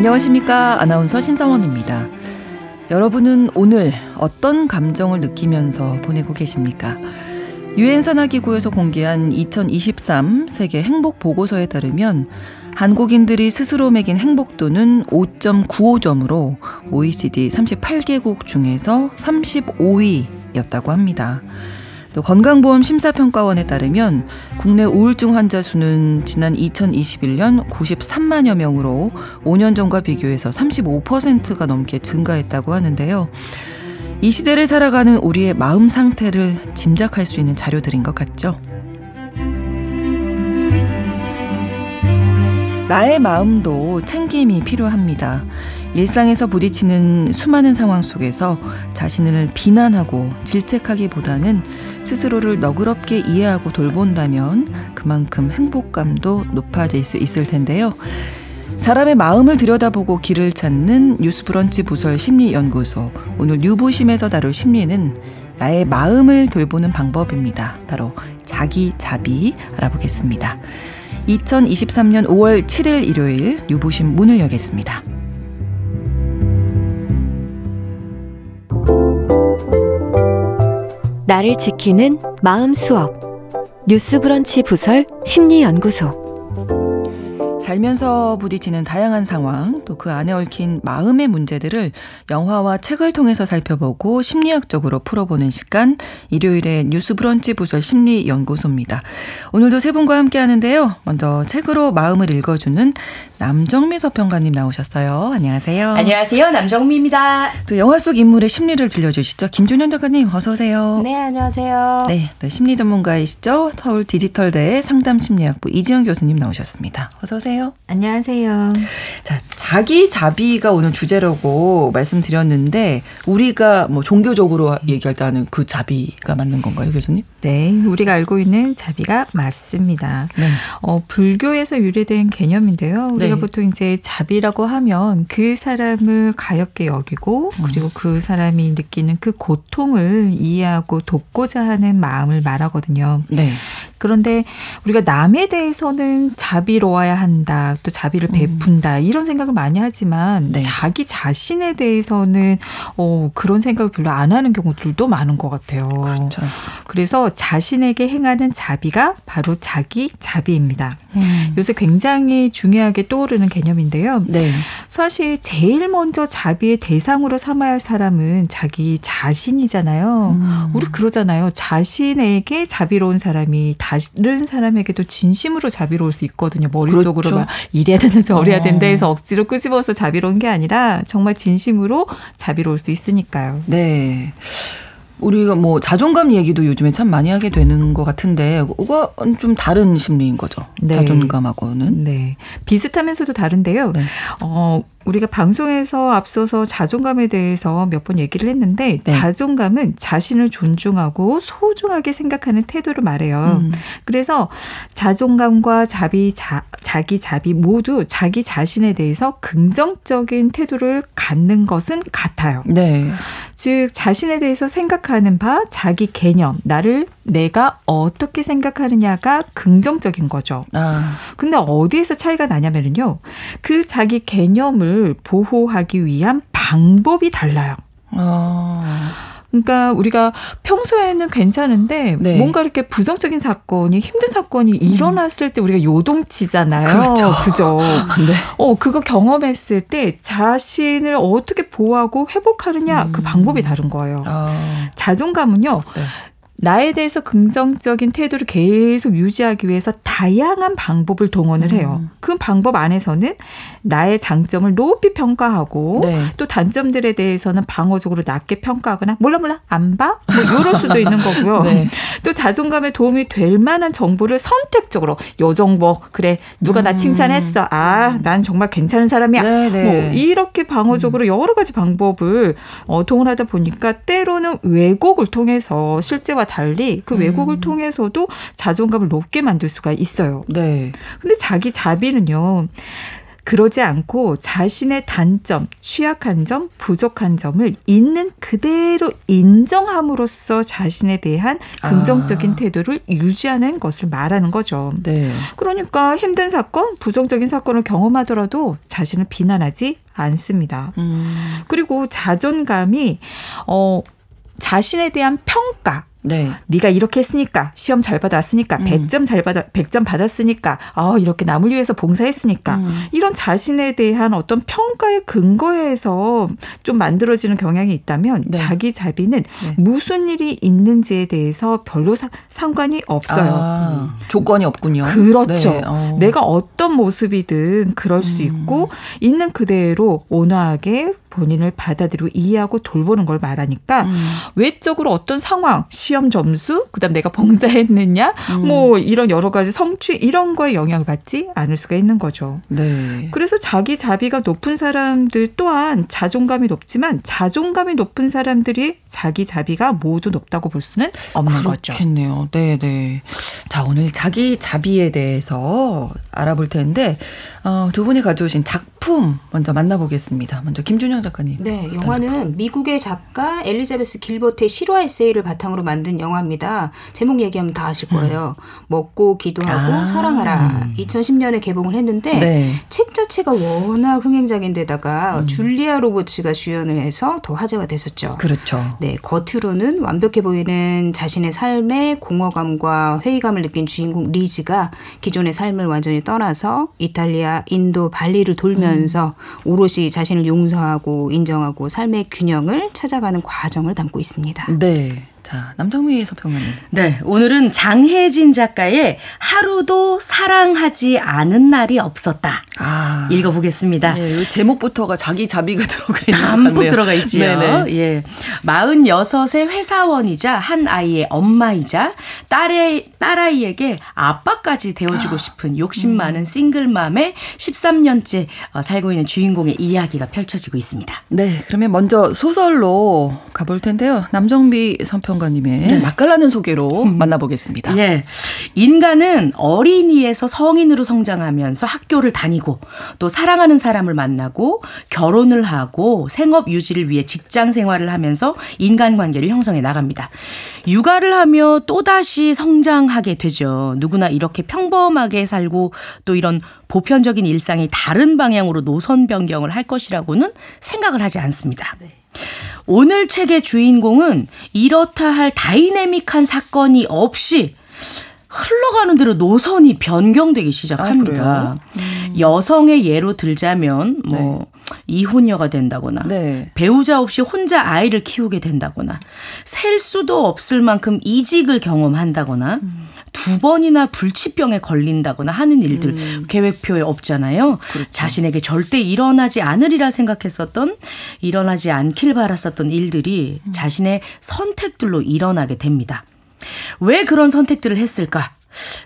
안녕하십니까. 아나운서 신성원입니다. 여러분은 오늘 어떤 감정을 느끼면서 보내고 계십니까? 유엔 산하기구에서 공개한 2023 세계 행복 보고서에 따르면 한국인들이 스스로 매긴 행복도는 5.95점으로 OECD 38개국 중에서 35위였다고 합니다. 또 건강보험 심사평가원에 따르면 국내 우울증 환자 수는 지난 2021년 93만여 명으로 5년 전과 비교해서 35%가 넘게 증가했다고 하는데요. 이 시대를 살아가는 우리의 마음 상태를 짐작할 수 있는 자료들인 것 같죠. 나의 마음도 챙김이 필요합니다. 일상에서 부딪히는 수많은 상황 속에서 자신을 비난하고 질책하기보다는 스스로를 너그럽게 이해하고 돌본다면 그만큼 행복감도 높아질 수 있을 텐데요. 사람의 마음을 들여다보고 길을 찾는 뉴스브런치 부설 심리연구소. 오늘 뉴부심에서 다룰 심리는 나의 마음을 돌보는 방법입니다. 바로 자기 자비 알아보겠습니다. 2023년 5월 7일 일요일 뉴부심 문을 여겠습니다. 나를 지키는 마음 수업. 뉴스 브런치 부설 심리 연구소 살면서 부딪히는 다양한 상황, 또 그 안에 얽힌 마음의 문제들을 영화와 책을 통해서 살펴보고 심리학적으로 풀어보는 시간, 일요일에 뉴스 브런치 부설 심리연구소입니다. 오늘도 세 분과 함께 하는데요. 먼저 책으로 마음을 읽어주는 남정미 서평가님 나오셨어요. 안녕하세요. 안녕하세요. 남정미입니다. 또 영화 속 인물의 심리를 들려주시죠. 김준현 작가님, 어서오세요. 네, 안녕하세요. 네, 네 심리 전문가이시죠. 서울 디지털대 상담 심리학부 이지영 교수님 나오셨습니다. 어서오세요. 안녕하세요. 안녕하세요. 자, 자기 자비가 오늘 주제라고 말씀드렸는데 우리가 뭐 종교적으로 얘기할 때 하는 그 자비가 맞는 건가요, 교수님? 네, 우리가 알고 있는 자비가 맞습니다. 네. 어, 불교에서 유래된 개념인데요. 우리가 네. 보통 이제 자비라고 하면 그 사람을 가엽게 여기고 음. 그리고 그 사람이 느끼는 그 고통을 이해하고 돕고자 하는 마음을 말하거든요. 네. 그런데 우리가 남에 대해서는 자비로워야 한다, 또 자비를 음. 베푼다 음. 이런 생각을 많이 하지만 네. 자기 자신에 대해서는 어, 그런 생각을 별로 안 하는 경우들도 많은 것 같아요. 그렇죠. 그래서 자신에게 행하는 자비가 바로 자기 자비입니다. 음. 요새 굉장히 중요하게 떠오르는 개념인데요. 네. 사실 제일 먼저 자비의 대상으로 삼아야 할 사람은 자기 자신이잖아요. 음. 우리 그러잖아요. 자신에게 자비로운 사람이 다른 사람에게도 진심으로 자비로울 수 있거든요. 머릿속으로 그렇죠. 막 이래야 되는 저래야 어. 된다 해서 억지로 끄집어서 자비로운 게 아니라 정말 진심으로 자비로울 수 있으니까요. 네. 우리가 뭐 자존감 얘기도 요즘에 참 많이 하게 되는 것 같은데 그거 좀 다른 심리인 거죠. 네. 자존감하고는. 네. 비슷하면서도 다른데요. 네. 어, 우리가 방송에서 앞서서 자존감에 대해서 몇 번 얘기를 했는데 네. 자존감은 자신을 존중하고 소중하게 생각하는 태도를 말해요. 음. 그래서 자존감과 자비 자, 자기 자비 모두 자기 자신에 대해서 긍정적인 태도를 갖는 것은 같아요. 네. 즉 자신에 대해서 생각하는 바 자기 개념 나를 내가 어떻게 생각하느냐가 긍정적인 거죠. 아. 근데 어디에서 차이가 나냐면요. 그 자기 개념을 보호하기 위한 방법이 달라요. 아. 그러니까 우리가 평소에는 괜찮은데 네. 뭔가 이렇게 부정적인 사건이 힘든 사건이 음. 일어났을 때 우리가 요동치잖아요. 그렇죠. 그죠. 네. 어, 그거 경험했을 때 자신을 어떻게 보호하고 회복하느냐 그 음. 그 방법이 다른 거예요. 아. 자존감은요. 네. 나에 대해서 긍정적인 태도를 계속 유지하기 위해서 다양한 방법을 동원을 해요. 음. 그 방법 안에서는 나의 장점을 높이 평가하고 네. 또 단점들에 대해서는 방어적으로 낮게 평가하거나 몰라 몰라 안 봐? 뭐 이럴 수도 있는 거고요. 네. 또 자존감에 도움이 될 만한 정보를 선택적으로 요 정보 그래 누가 나 음. 칭찬했어. 아, 난 정말 괜찮은 사람이야. 네, 네. 뭐 이렇게 방어적으로 여러 가지 방법을 어, 동원하다 보니까 때로는 왜곡을 통해서 실제와 달리 그 왜곡을 음. 통해서도 자존감을 높게 만들 수가 있어요. 네. 근데 자기 자비는요. 그러지 않고 자신의 단점, 취약한 점, 부족한 점을 있는 그대로 인정함으로써 자신에 대한 긍정적인 아. 태도를 유지하는 것을 말하는 거죠. 네. 그러니까 힘든 사건, 부정적인 사건을 경험하더라도 자신을 비난하지 않습니다. 음. 그리고 자존감이 어 자신에 대한 평가 네. 네가 이렇게 했으니까 시험 잘 받았으니까 음. 100점 잘 받아 100점 받았으니까 아 이렇게 남을 위해서 봉사했으니까 음. 이런 자신에 대한 어떤 평가의 근거에서 좀 만들어지는 경향이 있다면 네. 자기 자비는 네. 무슨 일이 있는지에 대해서 별로 사, 상관이 없어요. 아, 조건이 없군요. 그렇죠. 네. 어. 내가 어떤 모습이든 그럴 수 음. 있고 있는 그대로 온화하게 본인을 받아들이고 이해하고 돌보는 걸 말하니까 음. 외적으로 어떤 상황, 시험 점수, 그다음 내가 봉사했느냐, 음. 뭐 이런 여러 가지 성취 이런 거에 영향을 받지 않을 수가 있는 거죠. 네. 그래서 자기 자비가 높은 사람들 또한 자존감이 높지만 자존감이 높은 사람들이 자기 자비가 모두 높다고 볼 수는 없는 거죠. 그렇겠네요. 네, 네. 자, 오늘 자기 자비에 대해서 알아볼 텐데 어, 두 분이 가져오신 작품 먼저 만나보겠습니다. 먼저 김준 영 작가님. 네, 영화는 미국의 작가 엘리자베스 길버트의 실화 에세이를 바탕으로 만든 영화입니다. 제목 얘기하면 다 아실 거예요. 음. 먹고 기도하고 아. 사랑하라. 2010년에 개봉을 했는데 네. 책 자체가 워낙 흥행작인데다가 음. 줄리아 로버츠가 주연을 해서 더 화제가 됐었죠. 그렇죠. 네, 겉으로는 완벽해 보이는 자신의 삶에 공허감과 회의감을 느낀 주인공 리즈가 기존의 삶을 완전히 떠나서 이탈리아 인도, 발리를 돌면서 음. 오롯이 자신을 용서하고 인정하고 삶의 균형을 찾아가는 과정을 담고 있습니다. 네. 자, 남정미 서평가님. 네, 오늘은 장혜진 작가의 하루도 사랑하지 않은 날이 없었다. 아. 읽어보겠습니다. 예, 제목부터가 자기 자비가 들어가 있는 담뿍 들어가 있지요. 네네. 예. 46의 회사원이자 한 아이의 엄마이자 딸의, 딸아이에게 아빠까지 되어주고 아. 싶은 욕심 많은 음. 싱글맘의 13년째 어, 살고 있는 주인공의 이야기가 펼쳐지고 있습니다. 네, 그러면 먼저 소설로 가볼 텐데요. 남정비 선평 평론가님의 네. 맛깔나는 소개로 음. 만나보겠습니다. 예. 인간은 어린이에서 성인으로 성장하면서 학교를 다니고 또 사랑하는 사람을 만나고 결혼을 하고 생업 유지를 위해 직장 생활을 하면서 인간관계를 형성해 나갑니다. 육아를 하며 또다시 성장하게 되죠. 누구나 이렇게 평범하게 살고 또 이런 보편적인 일상이 다른 방향으로 노선 변경을 할 것이라고는 생각을 하지 않습니다. 네. 오늘 책의 주인공은 이렇다 할 다이내믹한 사건이 없이 흘러가는 대로 노선이 변경되기 시작합니다. 아, 음. 여성의 예로 들자면 뭐 네. 이혼녀가 된다거나 네. 배우자 없이 혼자 아이를 키우게 된다거나 셀 수도 없을 만큼 이직을 경험한다거나 음. 두 번이나 불치병에 걸린다거나 하는 일들 음. 계획표에 없잖아요. 그렇죠. 자신에게 절대 일어나지 않으리라 생각했었던 일어나지 않길 바랐었던 일들이 음. 자신의 선택들로 일어나게 됩니다. 왜 그런 선택들을 했을까?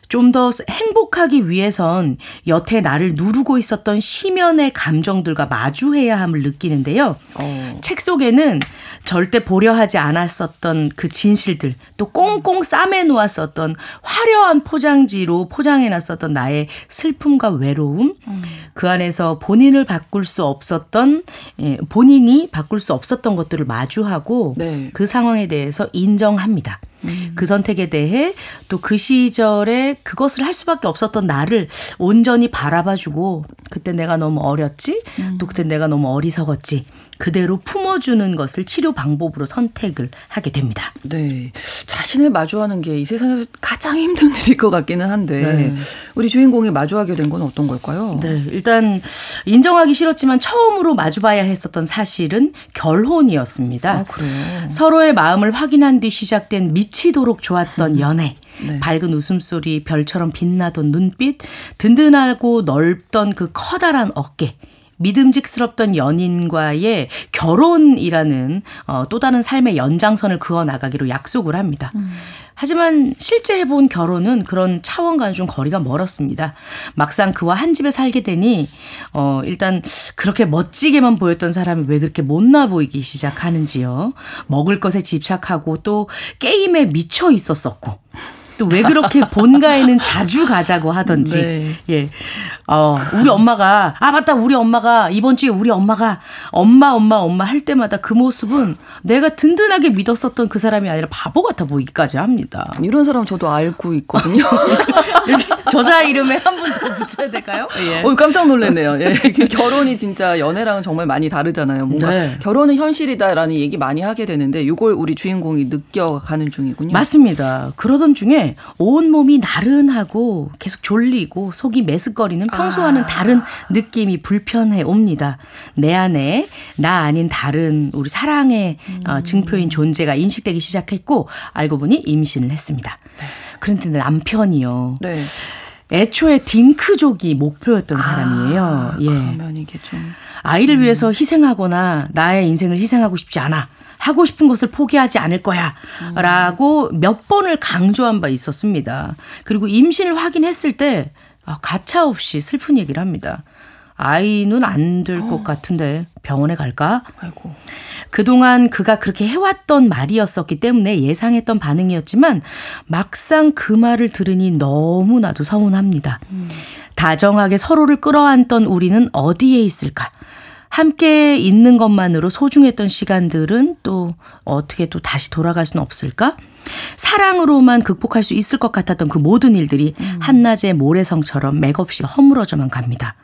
좀 더 행복하기 위해선 여태 나를 누르고 있었던 심연의 감정들과 마주해야 함을 느끼는데요. 어. 책 속에는 절대 보려 하지 않았었던 그 진실들, 또 꽁꽁 싸매 놓았었던 화려한 포장지로 포장해 놨었던 나의 슬픔과 외로움, 음. 그 안에서 본인을 바꿀 수 없었던, 예, 본인이 바꿀 수 없었던 것들을 마주하고 네. 그 상황에 대해서 인정합니다. 음. 그 선택에 대해 또 그 시절에 그것을 할 수밖에 없었던 나를 온전히 바라봐주고 그때 내가 너무 어렸지 음. 또 그때 내가 너무 어리석었지 그대로 품어주는 것을 치료 방법으로 선택을 하게 됩니다. 네. 자신을 마주하는 게 이 세상에서 가장 힘든 일일 것 같기는 한데 네. 우리 주인공이 마주하게 된 건 어떤 걸까요? 네. 일단 인정하기 싫었지만 처음으로 마주봐야 했었던 사실은 결혼이었습니다. 아, 그래요? 서로의 마음을 확인한 뒤 시작된 미치도록 좋았던 음. 연애. 네. 밝은 웃음소리, 별처럼 빛나던 눈빛, 든든하고 넓던 그 커다란 어깨. 믿음직스럽던 연인과의 결혼이라는 어, 또 다른 삶의 연장선을 그어 나가기로 약속을 합니다. 음. 하지만 실제 해본 결혼은 그런 차원과는 좀 거리가 멀었습니다. 막상 그와 한 집에 살게 되니 어 일단 그렇게 멋지게만 보였던 사람이 왜 그렇게 못나 보이기 시작하는지요. 먹을 것에 집착하고 또 게임에 미쳐 있었었고 또 왜 그렇게 본가에는 자주 가자고 하던지. 네. 예. 어, 우리 엄마가, 아, 맞다, 우리 엄마가, 이번 주에 우리 엄마가, 엄마, 엄마, 엄마 할 때마다 그 모습은 내가 든든하게 믿었었던 그 사람이 아니라 바보 같아 보이기까지 합니다. 이런 사람 저도 알고 있거든요. 저자 이름에 한분더 붙여야 될까요? 예. 어, 깜짝 놀랐네요. 예. 결혼이 진짜 연애랑은 정말 많이 다르잖아요. 뭔가 네. 결혼은 현실이다라는 얘기 많이 하게 되는데 이걸 우리 주인공이 느껴가는 중이군요. 맞습니다. 그러던 중에 온몸이 나른하고 계속 졸리고 속이 메스꺼리는 평소와는 아. 다른 느낌이 불편해 옵니다. 내 안에 나 아닌 다른 우리 사랑의 음. 어, 증표인 존재가 인식되기 시작했고 알고 보니 임신을 했습니다. 네. 그런데 남편이요. 네. 애초에 딩크족이 목표였던 아, 사람이에요. 예. 그러면 이게 좀 아이를 음. 위해서 희생하거나 나의 인생을 희생하고 싶지 않아. 하고 싶은 것을 포기하지 않을 거야. 음. 라고 몇 번을 강조한 바 있었습니다. 그리고 임신을 확인했을 때 아, 가차 없이 슬픈 얘기를 합니다. 아이는 안 될것 어. 같은데 병원에 갈까? 아이고. 그동안 그가 그렇게 해왔던 말이었었기 때문에 예상했던 반응이었지만 막상 그 말을 들으니 너무나도 서운합니다. 음. 다정하게 서로를 끌어안던 우리는 어디에 있을까? 함께 있는 것만으로 소중했던 시간들은 또 어떻게 또 다시 돌아갈 수는 없을까? 사랑으로만 극복할 수 있을 것 같았던 그 모든 일들이 음. 한낮의 모래성처럼 맥없이 허물어져만 갑니다.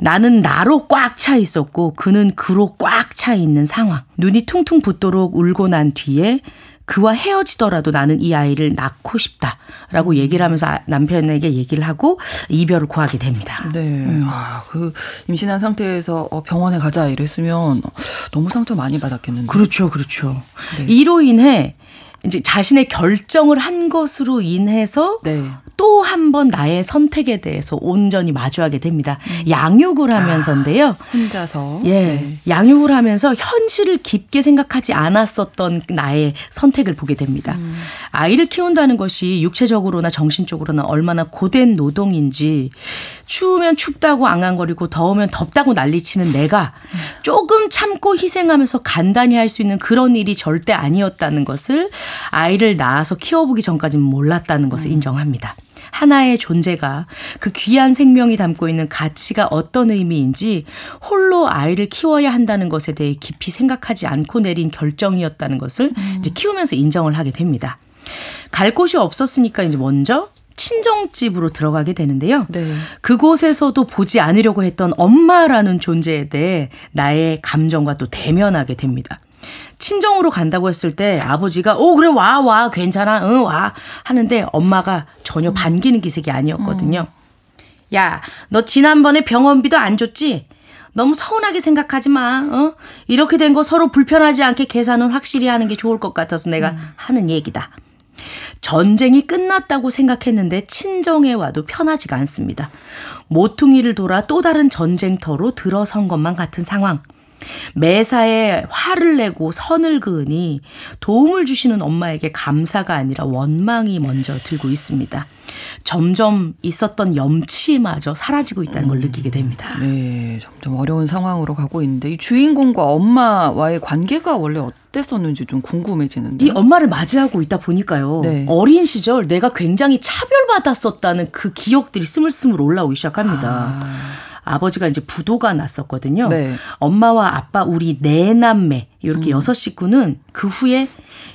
나는 나로 꽉 차 있었고 그는 그로 꽉 차 있는 상황. 눈이 퉁퉁 붓도록 울고 난 뒤에 그와 헤어지더라도 나는 이 아이를 낳고 싶다라고 얘기를 하면서 아, 남편에게 얘기를 하고 이별을 구하게 됩니다. 네. 음. 아, 그 임신한 상태에서 어, 병원에 가자 이랬으면 너무 상처 많이 받았겠는데. 그렇죠, 그렇죠. 네. 이로 인해 이제 자신의 결정을 한 것으로 인해서 네. 또 한 번 나의 선택에 대해서 온전히 마주하게 됩니다. 음. 양육을 하면서인데요. 아, 혼자서. 예. 네. 양육을 하면서 현실을 깊게 생각하지 않았었던 나의 선택을 보게 됩니다. 음. 아이를 키운다는 것이 육체적으로나 정신적으로나 얼마나 고된 노동인지 추우면 춥다고 앙앙거리고 더우면 덥다고 난리치는 내가 조금 참고 희생하면서 간단히 할 수 있는 그런 일이 절대 아니었다는 것을 아이를 낳아서 키워보기 전까지는 몰랐다는 것을 음. 인정합니다. 하나의 존재가 그 귀한 생명이 담고 있는 가치가 어떤 의미인지 홀로 아이를 키워야 한다는 것에 대해 깊이 생각하지 않고 내린 결정이었다는 것을 음. 이제 키우면서 인정을 하게 됩니다. 갈 곳이 없었으니까 이제 먼저 친정집으로 들어가게 되는데요. 네. 그곳에서도 보지 않으려고 했던 엄마라는 존재에 대해 나의 감정과 또 대면하게 됩니다. 친정으로 간다고 했을 때 아버지가 오 그래 와와 괜찮아 응 와 하는데 엄마가 전혀 반기는 기색이 아니었거든요. 음. 야너 지난번에 병원비도 안 줬지? 너무 서운하게 생각하지 마. 어? 이렇게 된 거 서로 불편하지 않게 계산은 확실히 하는 게 좋을 것 같아서 내가 음. 하는 얘기다. 전쟁이 끝났다고 생각했는데 친정에 와도 편하지가 않습니다. 모퉁이를 돌아 또 다른 전쟁터로 들어선 것만 같은 상황. 매사에 화를 내고 선을 그으니 도움을 주시는 엄마에게 감사가 아니라 원망이 먼저 들고 있습니다. 점점 있었던 염치마저 사라지고 있다는 걸 음. 느끼게 됩니다. 네, 점점 어려운 상황으로 가고 있는데 이 주인공과 엄마와의 관계가 원래 어땠었는지 좀 궁금해지는데. 이 엄마를 맞이하고 있다 보니까요. 네. 어린 시절 내가 굉장히 차별받았었다는 그 기억들이 스물스물 올라오기 시작합니다. 아. 아버지가 이제 부도가 났었거든요. 네. 엄마와 아빠 우리 네 남매 이렇게 음. 여섯 식구는 그 후에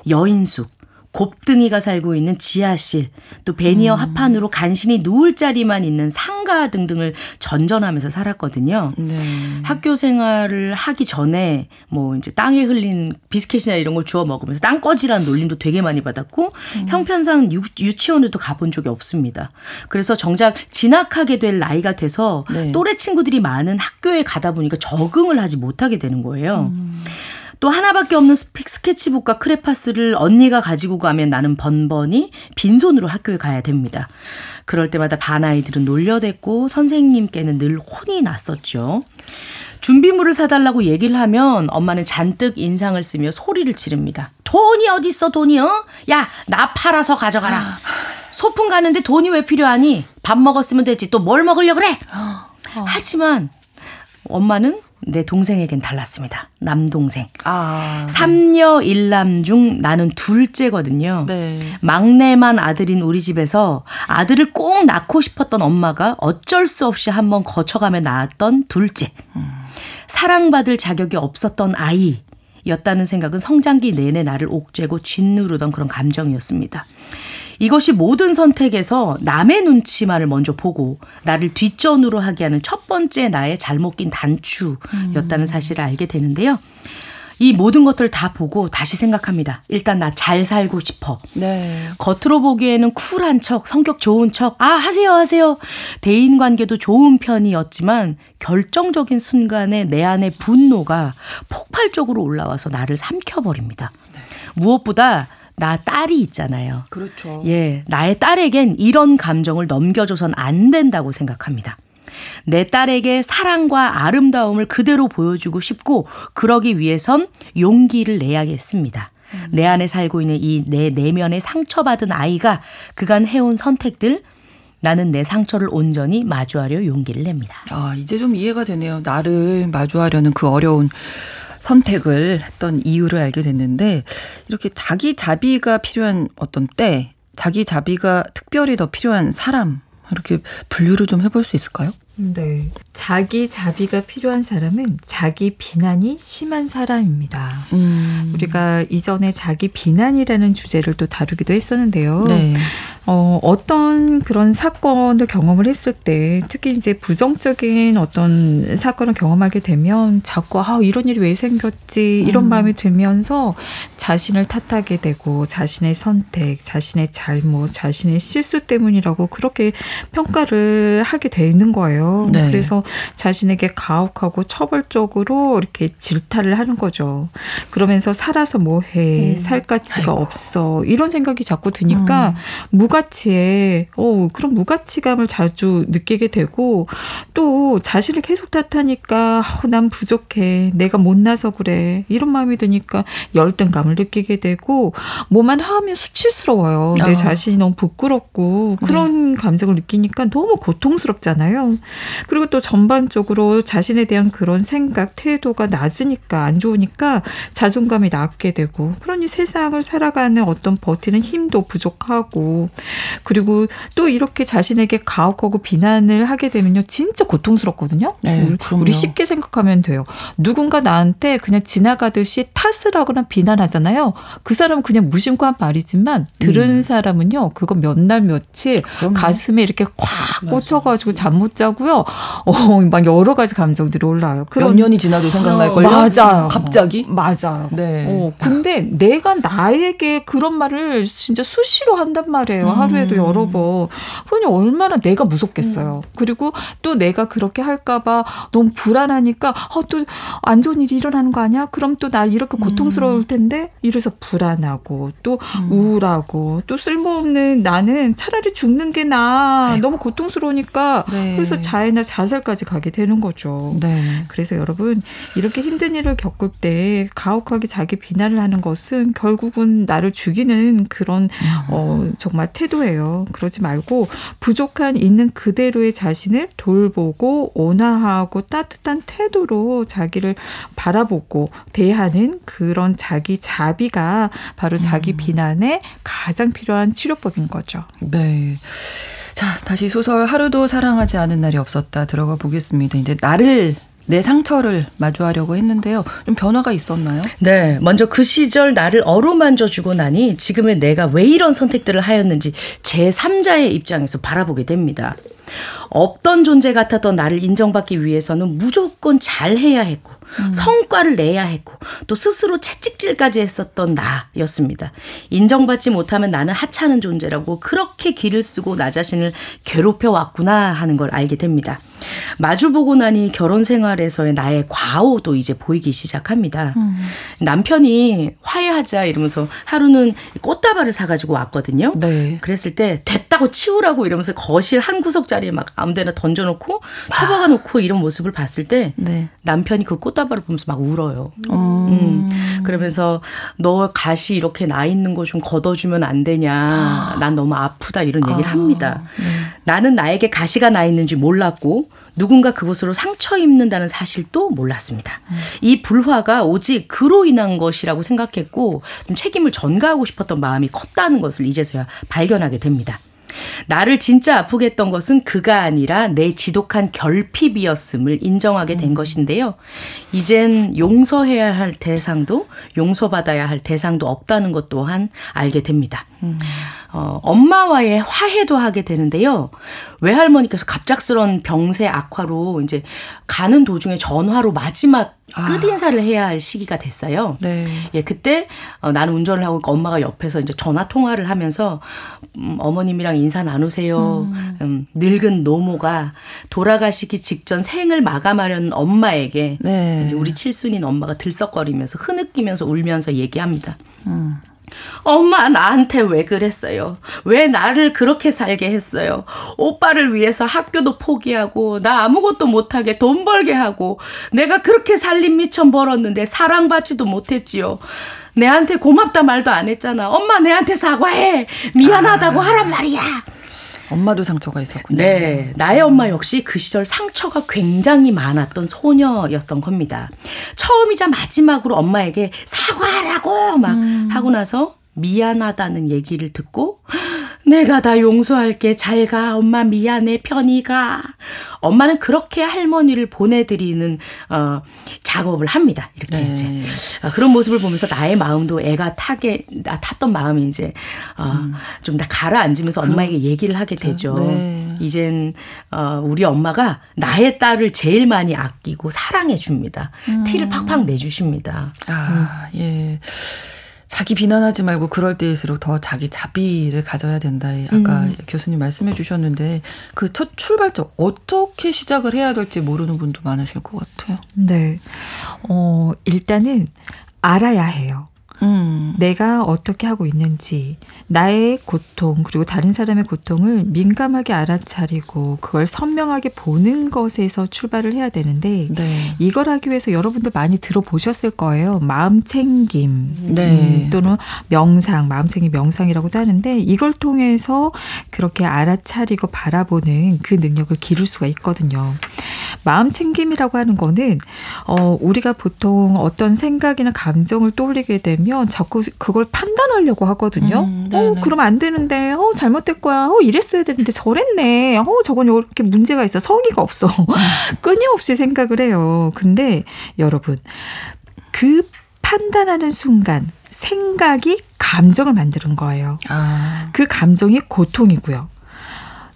여인숙 곱등이가 살고 있는 지하실, 또 베니어 음. 합판으로 간신히 누울 자리만 있는 상가 등등을 전전하면서 살았거든요. 네. 학교 생활을 하기 전에 뭐 이제 땅에 흘린 비스켓이나 이런 걸 주워 먹으면서 땅꺼지라는 놀림도 되게 많이 받았고 음. 형편상 유, 유치원에도 가본 적이 없습니다. 그래서 정작 진학하게 될 나이가 돼서 네. 또래 친구들이 많은 학교에 가다 보니까 적응을 하지 못하게 되는 거예요. 음. 또 하나밖에 없는 스케치북과 크레파스를 언니가 가지고 가면 나는 번번이 빈손으로 학교에 가야 됩니다. 그럴 때마다 반 아이들은 놀려댔고 선생님께는 늘 혼이 났었죠. 준비물을 사달라고 얘기를 하면 엄마는 잔뜩 인상을 쓰며 소리를 지릅니다. 돈이 어디 있어 돈이 어? 야나 팔아서 가져가라. 소풍 가는데 돈이 왜 필요하니? 밥 먹었으면 되지. 또 뭘 먹으려 그래? 하지만 엄마는 내 동생에겐 달랐습니다. 남동생. 아, 삼녀 일남 중 나는 둘째거든요. 네. 막내만 아들인 우리 집에서 아들을 꼭 낳고 싶었던 엄마가 어쩔 수 없이 한번 거쳐가며 낳았던 둘째. 음. 사랑받을 자격이 없었던 아이 였다는 생각은 성장기 내내 나를 옥죄고 짓누르던 그런 감정이었습니다. 이것이 모든 선택에서 남의 눈치만을 먼저 보고 나를 뒷전으로 하게 하는 첫 번째 나의 잘못 낀 단추였다는 사실을 알게 되는데요. 이 모든 것들 다 보고 다시 생각합니다. 일단 나 잘 살고 싶어. 네. 겉으로 보기에는 쿨한 척, 성격 좋은 척, 아, 하세요, 하세요. 대인 관계도 좋은 편이었지만 결정적인 순간에 내 안의 분노가 폭발적으로 올라와서 나를 삼켜버립니다. 네. 무엇보다 나 딸이 있잖아요. 그렇죠. 예, 나의 딸에겐 이런 감정을 넘겨줘선 안 된다고 생각합니다. 내 딸에게 사랑과 아름다움을 그대로 보여주고 싶고 그러기 위해선 용기를 내야겠습니다. 음. 내 안에 살고 있는 이 내 내면에 상처받은 아이가 그간 해온 선택들 나는 내 상처를 온전히 마주하려 용기를 냅니다. 아, 이제 좀 이해가 되네요. 나를 마주하려는 그 어려운 선택을 했던 이유를 알게 됐는데 이렇게 자기 자비가 필요한 어떤 때, 자기 자비가 특별히 더 필요한 사람 이렇게 분류를 좀 해볼 수 있을까요? 네. 자기 자비가 필요한 사람은 자기 비난이 심한 사람입니다. 음. 우리가 이전에 자기 비난이라는 주제를 또 다루기도 했었는데요. 네. 어, 어떤 그런 사건을 경험을 했을 때 특히 이제 부정적인 어떤 사건을 경험하게 되면 자꾸 아, 이런 일이 왜 생겼지 이런 음. 마음이 들면서 자신을 탓하게 되고 자신의 선택, 자신의 잘못, 자신의 실수 때문이라고 그렇게 평가를 하게 되는 거예요. 네. 그래서 자신에게 가혹하고 처벌적으로 이렇게 질타를 하는 거죠. 그러면서 살아서 뭐해, 음. 살 가치가 아이고. 없어 이런 생각이 자꾸 드니까 음. 무가 무가치에 어 그런 무가치감을 자주 느끼게 되고 또 자신을 계속 탓하니까 어, 난 부족해 내가 못나서 그래 이런 마음이 드니까 열등감을 느끼게 되고 뭐만 하면 수치스러워요 내 어. 자신이 너무 부끄럽고 그런 네. 감정을 느끼니까 너무 고통스럽잖아요 그리고 또 전반적으로 자신에 대한 그런 생각 태도가 낮으니까 안 좋으니까 자존감이 낮게 되고 그러니 세상을 살아가는 어떤 버티는 힘도 부족하고 그리고 또 이렇게 자신에게 가혹하고 비난을 하게 되면요. 진짜 고통스럽거든요. 네, 우리, 우리 쉽게 생각하면 돼요. 누군가 나한테 그냥 지나가듯이 탓을 하거나 비난하잖아요. 그 사람은 그냥 무심코 한 말이지만 들은 음. 사람은요. 그거 몇 날 며칠 그럼요. 가슴에 이렇게 콱 꽂혀가지고 잠 못 자고 요. 어, 막 여러 가지 감정들이 올라요. 그런 몇 년이 지나도 생각날걸요? 맞아요. 갑자기? 맞아요. 네. 어, 근데 내가 나에게 그런 말을 진짜 수시로 한단 말이에요. 음. 하루에도 여러 번. 그러니 얼마나 내가 무섭겠어요. 음. 그리고 또 내가 그렇게 할까봐 너무 불안하니까 어, 또안 좋은 일이 일어나는 거 아니야? 그럼 또 나 이렇게 고통스러울 음. 텐데 이래서 불안하고 또 음. 우울하고 또 쓸모없는 나는 차라리 죽는 게 나아. 아이고. 너무 고통스러우니까 네. 그래서 자 해나 자살까지 가게 되는 거죠. 네. 그래서 여러분 이렇게 힘든 일을 겪을 때 가혹하게 자기 비난을 하는 것은 결국은 나를 죽이는 그런 음. 어 정말 태도예요. 그러지 말고 부족한 있는 그대로의 자신을 돌보고 온화하고 따뜻한 태도로 자기를 바라보고 대하는 그런 자기 자비가 바로 자기 음. 비난에 가장 필요한 치료법인 거죠. 네. 자, 다시 소설 하루도 사랑하지 않은 날이 없었다 들어가 보겠습니다. 이제 나를 내 상처를 마주하려고 했는데요. 좀 변화가 있었나요? 네. 먼저 그 시절 나를 어루만져 주고 나니 지금의 내가 왜 이런 선택들을 하였는지 제3자의 입장에서 바라보게 됩니다. 없던 존재 같았던 나를 인정받기 위해서는 무조건 잘해야 했고 음. 성과를 내야 했고 또 스스로 채찍질까지 했었던 나였습니다. 인정받지 못하면 나는 하찮은 존재라고 그렇게 길을 쓰고 나 자신을 괴롭혀 왔구나 하는 걸 알게 됩니다. 마주보고 나니 결혼 생활에서의 나의 과오도 이제 보이기 시작합니다. 음. 남편이 화해하자 이러면서 하루는 꽃다발을 사가지고 왔거든요. 네. 그랬을 때 됐다고 치우라고 이러면서 거실 한 구석 자리에 막 아무데나 던져놓고 처박아 놓고 이런 모습을 봤을 때 네. 남편이 그 꽃다발 을 보면서 막 울어요. 음. 음. 그러면서 너 가시 이렇게 나 있는 거 좀 걷어주면 안 되냐. 아. 난 너무 아프다 이런 얘기를 아. 합니다. 네. 나는 나에게 가시가 나 있는지 몰랐고 누군가 그곳으로 상처 입는다는 사실도 몰랐습니다. 음. 이 불화가 오직 그로 인한 것이라고 생각했고 좀 책임을 전가하고 싶었던 마음이 컸다는 것을 이제서야 발견하게 됩니다. 나를 진짜 아프게 했던 것은 그가 아니라 내 지독한 결핍이었음을 인정하게 된 음. 것인데요. 이젠 용서해야 할 대상도 용서받아야 할 대상도 없다는 것 또한 알게 됩니다. 음. 어, 엄마와의 화해도 하게 되는데요. 외할머니께서 갑작스런 병세 악화로 이제 가는 도중에 전화로 마지막 아. 끝 인사를 해야 할 시기가 됐어요. 네. 예, 그때 어, 나는 운전을 하고 엄마가 옆에서 이제 전화 통화를 하면서 음, 어머님이랑 인사 나누세요. 음. 음, 늙은 노모가 돌아가시기 직전 생을 마감하려는 엄마에게 네. 이제 우리 칠순인 엄마가 들썩거리면서 흐느끼면서 울면서 얘기합니다. 음. 엄마 나한테 왜 그랬어요? 왜 나를 그렇게 살게 했어요? 오빠를 위해서 학교도 포기하고 나 아무것도 못하게 돈 벌게 하고 내가 그렇게 살림 미천 벌었는데 사랑받지도 못했지요. 내한테 고맙다 말도 안 했잖아. 엄마 내한테 사과해. 미안하다고 아. 하란 말이야. 엄마도 상처가 있었군요. 네. 나의 엄마 역시 그 시절 상처가 굉장히 많았던 소녀였던 겁니다. 처음이자 마지막으로 엄마에게 사과하라고 막 음. 하고 나서 미안하다는 얘기를 듣고 내가 다 용서할게. 잘 가. 엄마 미안해. 편히 가. 엄마는 그렇게 할머니를 보내드리는 어, 작업을 합니다. 이렇게 네. 이제 어, 그런 모습을 보면서 나의 마음도 애가 타게 나 탔던 마음이 이제 어, 음. 좀다 가라앉으면서 엄마에게 얘기를 하게 되죠. 네. 이젠 어, 우리 엄마가 나의 딸을 제일 많이 아끼고 사랑해 줍니다. 음. 티를 팍팍 내 주십니다. 아 음. 예. 자기 비난하지 말고 그럴 때일수록 더 자기 자비를 가져야 된다. 아까 음. 교수님 말씀해 주셨는데 그 첫 출발점 어떻게 시작을 해야 될지 모르는 분도 많으실 것 같아요. 네. 어, 일단은 알아야 해요. 음. 내가 어떻게 하고 있는지, 나의 고통, 그리고 다른 사람의 고통을 민감하게 알아차리고 그걸 선명하게 보는 것에서 출발을 해야 되는데, 네. 이걸 하기 위해서 여러분들 많이 들어보셨을 거예요. 마음 챙김, 네. 음, 또는 명상, 마음 챙김 명상이라고도 하는데, 이걸 통해서 그렇게 알아차리고 바라보는 그 능력을 기를 수가 있거든요. 마음 챙김이라고 하는 거는, 어, 우리가 보통 어떤 생각이나 감정을 떠올리게 되면 보면 자꾸 그걸 판단하려고 하거든요. 음, 어, 그러면 안 되는데, 어, 잘못될 거야. 어, 이랬어야 되는데 저랬네. 어, 저건 이렇게 문제가 있어. 성의가 없어. 끊임없이 생각을 해요. 근데 여러분, 그 판단하는 순간 생각이 감정을 만드는 거예요. 아. 그 감정이 고통이고요.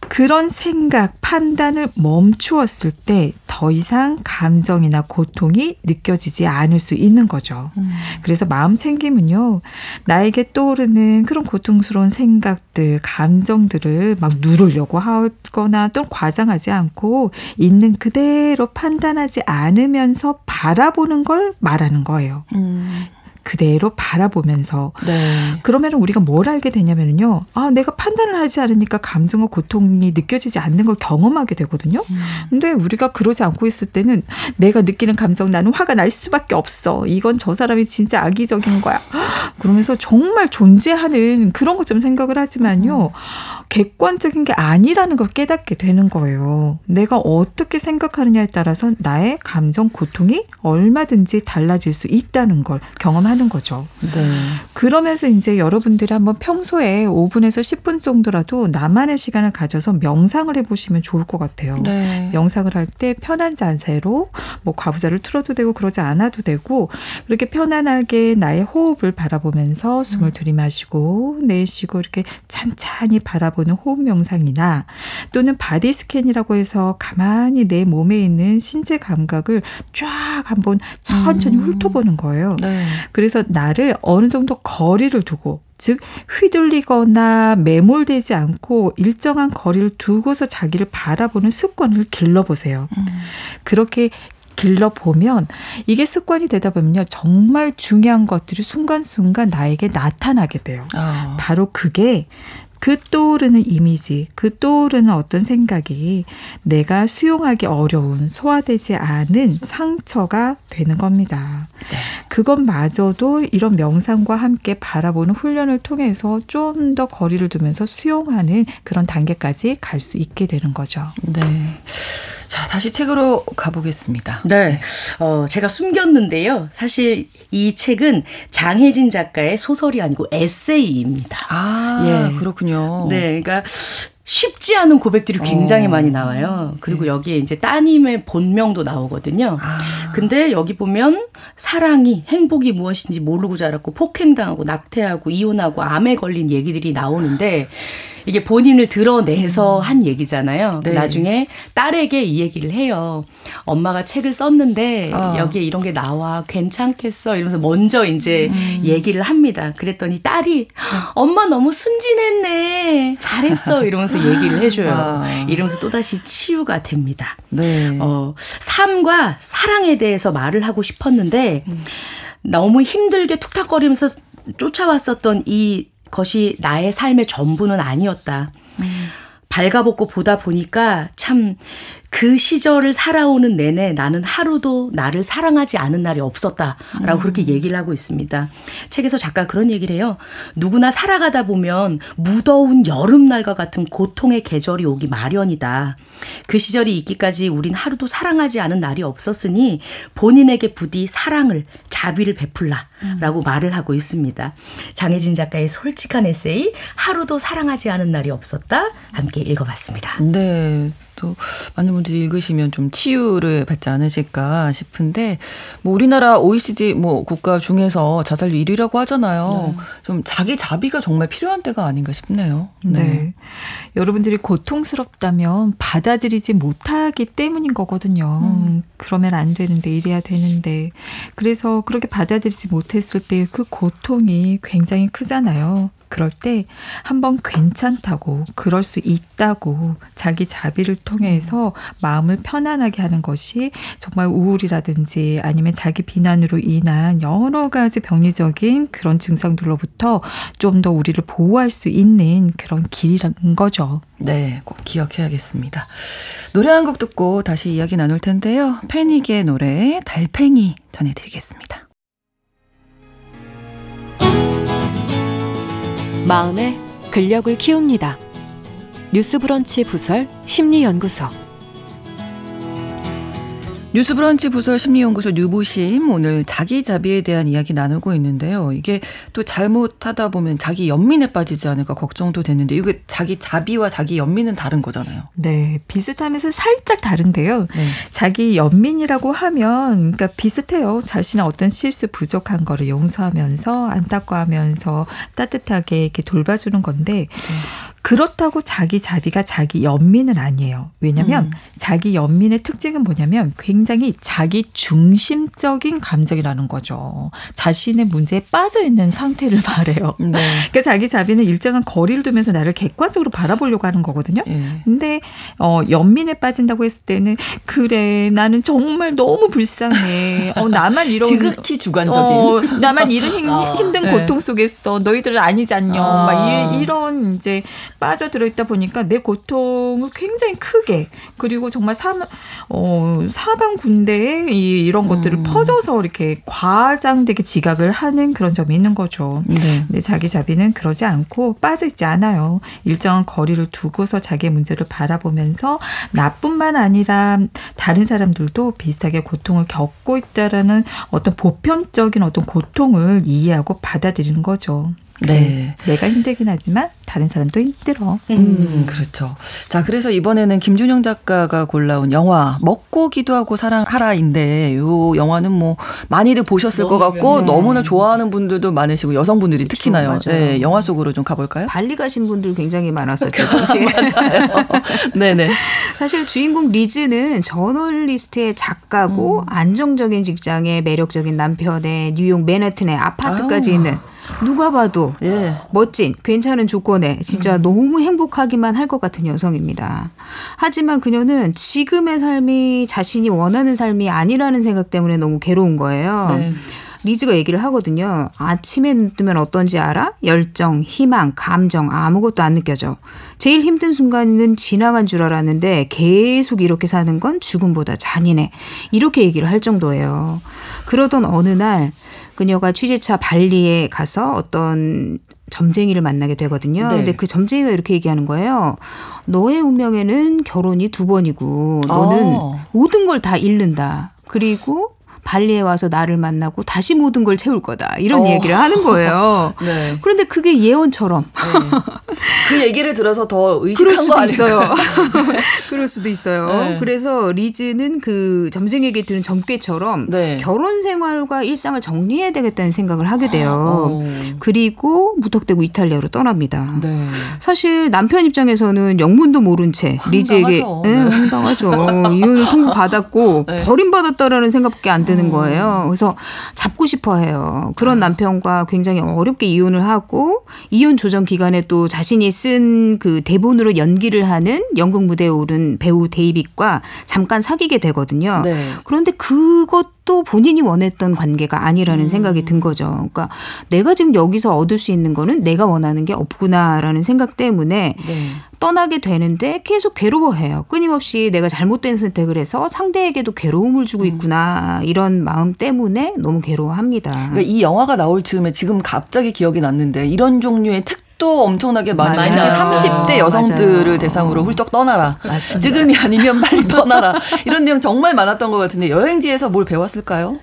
그런 생각, 판단을 멈추었을 때 더 이상 감정이나 고통이 느껴지지 않을 수 있는 거죠. 음. 그래서 마음 챙김은요, 나에게 떠오르는 그런 고통스러운 생각들, 감정들을 막 누르려고 하거나 또 과장하지 않고 있는 그대로 판단하지 않으면서 바라보는 걸 말하는 거예요. 음. 그대로 바라보면서 네. 그러면 우리가 뭘 알게 되냐면요. 아, 내가 판단을 하지 않으니까 감정과 고통이 느껴지지 않는 걸 경험하게 되거든요. 음. 근데 우리가 그러지 않고 있을 때는 내가 느끼는 감정 나는 화가 날 수밖에 없어. 이건 저 사람이 진짜 악의적인 거야. 그러면서 정말 존재하는 그런 것 좀 생각을 하지만요. 음. 객관적인 게 아니라는 걸 깨닫게 되는 거예요. 내가 어떻게 생각하느냐에 따라서 나의 감정 고통이 얼마든지 달라질 수 있다는 걸 경험하는 하는 거죠. 네. 그러면서 이제 여러분들이 한번 평소에 5분에서 10분 정도라도 나만의 시간을 가져서 명상을 해보시면 좋을 것 같아요. 네. 명상을 할 때 편한 자세로 뭐 과부자를 틀어도 되고 그러지 않아도 되고 그렇게 편안하게 나의 호흡을 바라보면서 숨을 음. 들이마시고 내쉬고 이렇게 찬찬히 바라보 는 호흡 명상이나 또는 body scan이라고 해서 가만히 내 몸에 있는 신체 감각을 쫙 한번 천천히 음. 훑어보는 거예요. 네. 그래서 나를 어느 정도 거리를 두고 즉 휘둘리거나 매몰되지 않고 일정한 거리를 두고서 자기를 바라보는 습관을 길러보세요. 음. 그렇게 길러보면 이게 습관이 되다 보면요. 정말 중요한 것들이 순간순간 나에게 나타나게 돼요. 어. 바로 그게 그 떠오르는 이미지, 그 떠오르는 어떤 생각이 내가 수용하기 어려운 소화되지 않은 상처가 되는 겁니다. 네. 그것마저도 이런 명상과 함께 바라보는 훈련을 통해서 좀 더 거리를 두면서 수용하는 그런 단계까지 갈 수 있게 되는 거죠. 네. 자, 다시 책으로 가보겠습니다. 네. 어, 제가 숨겼는데요. 사실 이 책은 장혜진 작가의 소설이 아니고 에세이입니다. 아, 예. 그렇군요. 네. 그러니까 쉽지 않은 고백들이 굉장히 어. 많이 나와요. 그리고 네. 여기에 이제 따님의 본명도 나오거든요. 아. 근데 여기 보면 사랑이 행복이 무엇인지 모르고 자랐고 폭행당하고 낙태하고 이혼하고 암에 걸린 얘기들이 나오는데 이게 본인을 드러내서 음. 한 얘기잖아요. 네. 나중에 딸에게 이 얘기를 해요. 엄마가 책을 썼는데 어. 여기에 이런 게 나와 괜찮겠어 이러면서 먼저 이제 음. 얘기를 합니다. 그랬더니 딸이 엄마 너무 순진했네 잘했어 이러면서 얘기를 해줘요. 아. 이러면서 또 다시 치유가 됩니다. 네. 어, 삶과 사랑에 대해서 말을 하고 싶었는데 음. 너무 힘들게 툭탁거리면서 쫓아왔었던 이 것이 나의 삶의 전부는 아니었다. 음. 발가벗고 보다 보니까 참그 시절을 살아오는 내내 나는 하루도 나를 사랑하지 않은 날이 없었다라고 음. 그렇게 얘기를 하고 있습니다. 책에서 작가 그런 얘기를 해요. 누구나 살아가다 보면 무더운 여름날과 같은 고통의 계절이 오기 마련이다. 그 시절이 있기까지 우린 하루도 사랑하지 않은 날이 없었으니 본인에게 부디 사랑을 자비를 베풀라라고 음. 말을 하고 있습니다. 장혜진 작가의 솔직한 에세이 하루도 사랑하지 않은 날이 없었다 함께 읽어봤습니다. 네. 또 많은 분들이 읽으시면 좀 치유를 받지 않으실까 싶은데 뭐 우리나라 OECD 뭐 국가 중에서 자살률 1위라고 하잖아요. 네. 좀 자기 자비가 정말 필요한 때가 아닌가 싶네요. 네. 네. 여러분들이 고통스럽다면 받아들이지 못하기 때문인 거거든요. 음. 그러면 안 되는데 이래야 되는데 그래서 그렇게 받아들이지 못했을 때 그 고통이 굉장히 크잖아요. 그럴 때 한번 괜찮다고 그럴 수 있다고 자기 자비를 통해서 마음을 편안하게 하는 것이 정말 우울이라든지 아니면 자기 비난으로 인한 여러 가지 병리적인 그런 증상들로부터 좀 더 우리를 보호할 수 있는 그런 길이란 거죠. 네, 꼭 기억해야겠습니다. 노래 한 곡 듣고 다시 이야기 나눌 텐데요. 패닉의 노래 달팽이 전해드리겠습니다. 마음의 근력을 키웁니다. 뉴스브런치 부설 심리연구소 뉴스브런치 부설 심리연구소 뉴부심 오늘 자기 자비에 대한 이야기 나누고 있는데요. 이게 또 잘못하다 보면 자기 연민에 빠지지 않을까 걱정도 되는데 이게 자기 자비와 자기 연민은 다른 거잖아요. 네, 비슷하면서 살짝 다른데요. 네. 자기 연민이라고 하면 그러니까 비슷해요. 자신의 어떤 실수 부족한 거를 용서하면서 안타까워하면서 따뜻하게 이렇게 돌봐주는 건데 네. 그렇다고 자기 자비가 자기 연민은 아니에요. 왜냐하면 음. 자기 연민의 특징은 뭐냐면 굉장히 자기 중심적인 감정이라는 거죠. 자신의 문제에 빠져 있는 상태를 말해요. 네. 그러니까 자기 자비는 일정한 거리를 두면서 나를 객관적으로 바라보려고 하는 거거든요. 네. 근데 어 연민에 빠진다고 했을 때는 그래 나는 정말 너무 불쌍해. 어 나만 이런 지극히 주관적인. 어, 나만 이런 힘, 아, 힘든 네. 고통 속에서 너희들은 아니잖냐. 아. 막 이, 이런 이제 빠져들어 있다 보니까 내 고통을 굉장히 크게 그리고 정말 사, 어, 사방 군데에 이, 이런 것들을 음. 퍼져서 이렇게 과장되게 지각을 하는 그런 점이 있는 거죠. 네. 근데 자기 자비는 그러지 않고 빠져 있지 않아요. 일정한 거리를 두고서 자기의 문제를 바라보면서 나뿐만 아니라 다른 사람들도 비슷하게 고통을 겪고 있다라는 어떤 보편적인 어떤 고통을 이해하고 받아들이는 거죠. 네. 내가 힘들긴 하지만 다른 사람도 힘들어. 음, 음, 그렇죠. 자, 그래서 이번에는 김준영 작가가 골라온 영화 먹고 기도하고 사랑하라인데 요 영화는 뭐 많이들 보셨을 것 같고 네. 너무나 좋아하는 분들도 많으시고 여성분들이 그렇죠. 특히나요. 맞아요. 네, 영화 속으로 좀 가볼까요? 발리 가신 분들 굉장히 많았었죠. 당시에. 맞아요. 네네. 사실 주인공 리즈는 저널리스트의 작가고 음. 안정적인 직장에 매력적인 남편의 뉴욕 맨해튼의 아파트까지 아유. 있는 누가 봐도 예. 멋진 괜찮은 조건에 진짜 음. 너무 행복하기만 할 것 같은 여성입니다. 하지만 그녀는 지금의 삶이 자신이 원하는 삶이 아니라는 생각 때문에 너무 괴로운 거예요. 네. 리즈가 얘기를 하거든요. 아침에 눈 뜨면 어떤지 알아? 열정, 희망, 감정 아무것도 안 느껴져. 제일 힘든 순간은 지나간 줄 알았는데 계속 이렇게 사는 건 죽음보다 잔인해. 이렇게 얘기를 할 정도예요. 그러던 어느 날 그녀가 취재차 발리에 가서 어떤 점쟁이를 만나게 되거든요. 네. 근데 그 점쟁이가 이렇게 얘기하는 거예요. 너의 운명에는 결혼이 두 번이고 너는 아. 모든 걸 다 잃는다. 그리고 발리에 와서 나를 만나고 다시 모든 걸 채울 거다. 이런 어. 얘기를 하는 거예요. 네. 그런데 그게 예언처럼. 네. 그 얘기를 들어서 더 의식한 그럴 수도 있어요. 그럴 수도 있어요. 네. 그래서 리즈는 그 점쟁이에게 들은 점괘처럼 네. 결혼 생활과 일상을 정리해야 되겠다는 생각을 하게 돼요. 어. 그리고 무턱대고 이탈리아로 떠납니다. 네. 사실 남편 입장에서는 영문도 모른 채 리즈에게 네, 황당하죠. 이혼을 통보 받았고 네. 버림받았다라는 생각밖에 안 드는 음. 거예요. 그래서 잡고 싶어 해요. 그런 아. 남편과 굉장히 어렵게 이혼을 하고 이혼 조정 기간에 또 자신이 쓴 그 대본으로 연기를 하는 연극 무대에 오른 배우 데이빗과 잠깐 사귀게 되거든요. 네. 그런데 그것 도 본인이 원했던 관계가 아니라는 음. 생각이 든 거죠. 그러니까 내가 지금 여기서 얻을 수 있는 거는 내가 원하는 게 없구나라는 생각 때문에 네. 떠나게 되는데 계속 괴로워해요. 끊임없이 내가 잘못된 선택을 해서 상대에게도 괴로움을 주고 음. 있구나 이런 마음 때문에 너무 괴로워합니다. 그러니까 이 영화가 나올 즈음에 지금 갑자기 기억이 났는데 이런 종류의 특 또 엄청나게 많이 특히 30대 여성들을 맞아요. 대상으로 훌쩍 떠나라. 맞습니다. 지금이 아니면 빨리 떠나라. 이런 내용 정말 많았던 것 같은데 여행지에서 뭘 배웠을까요?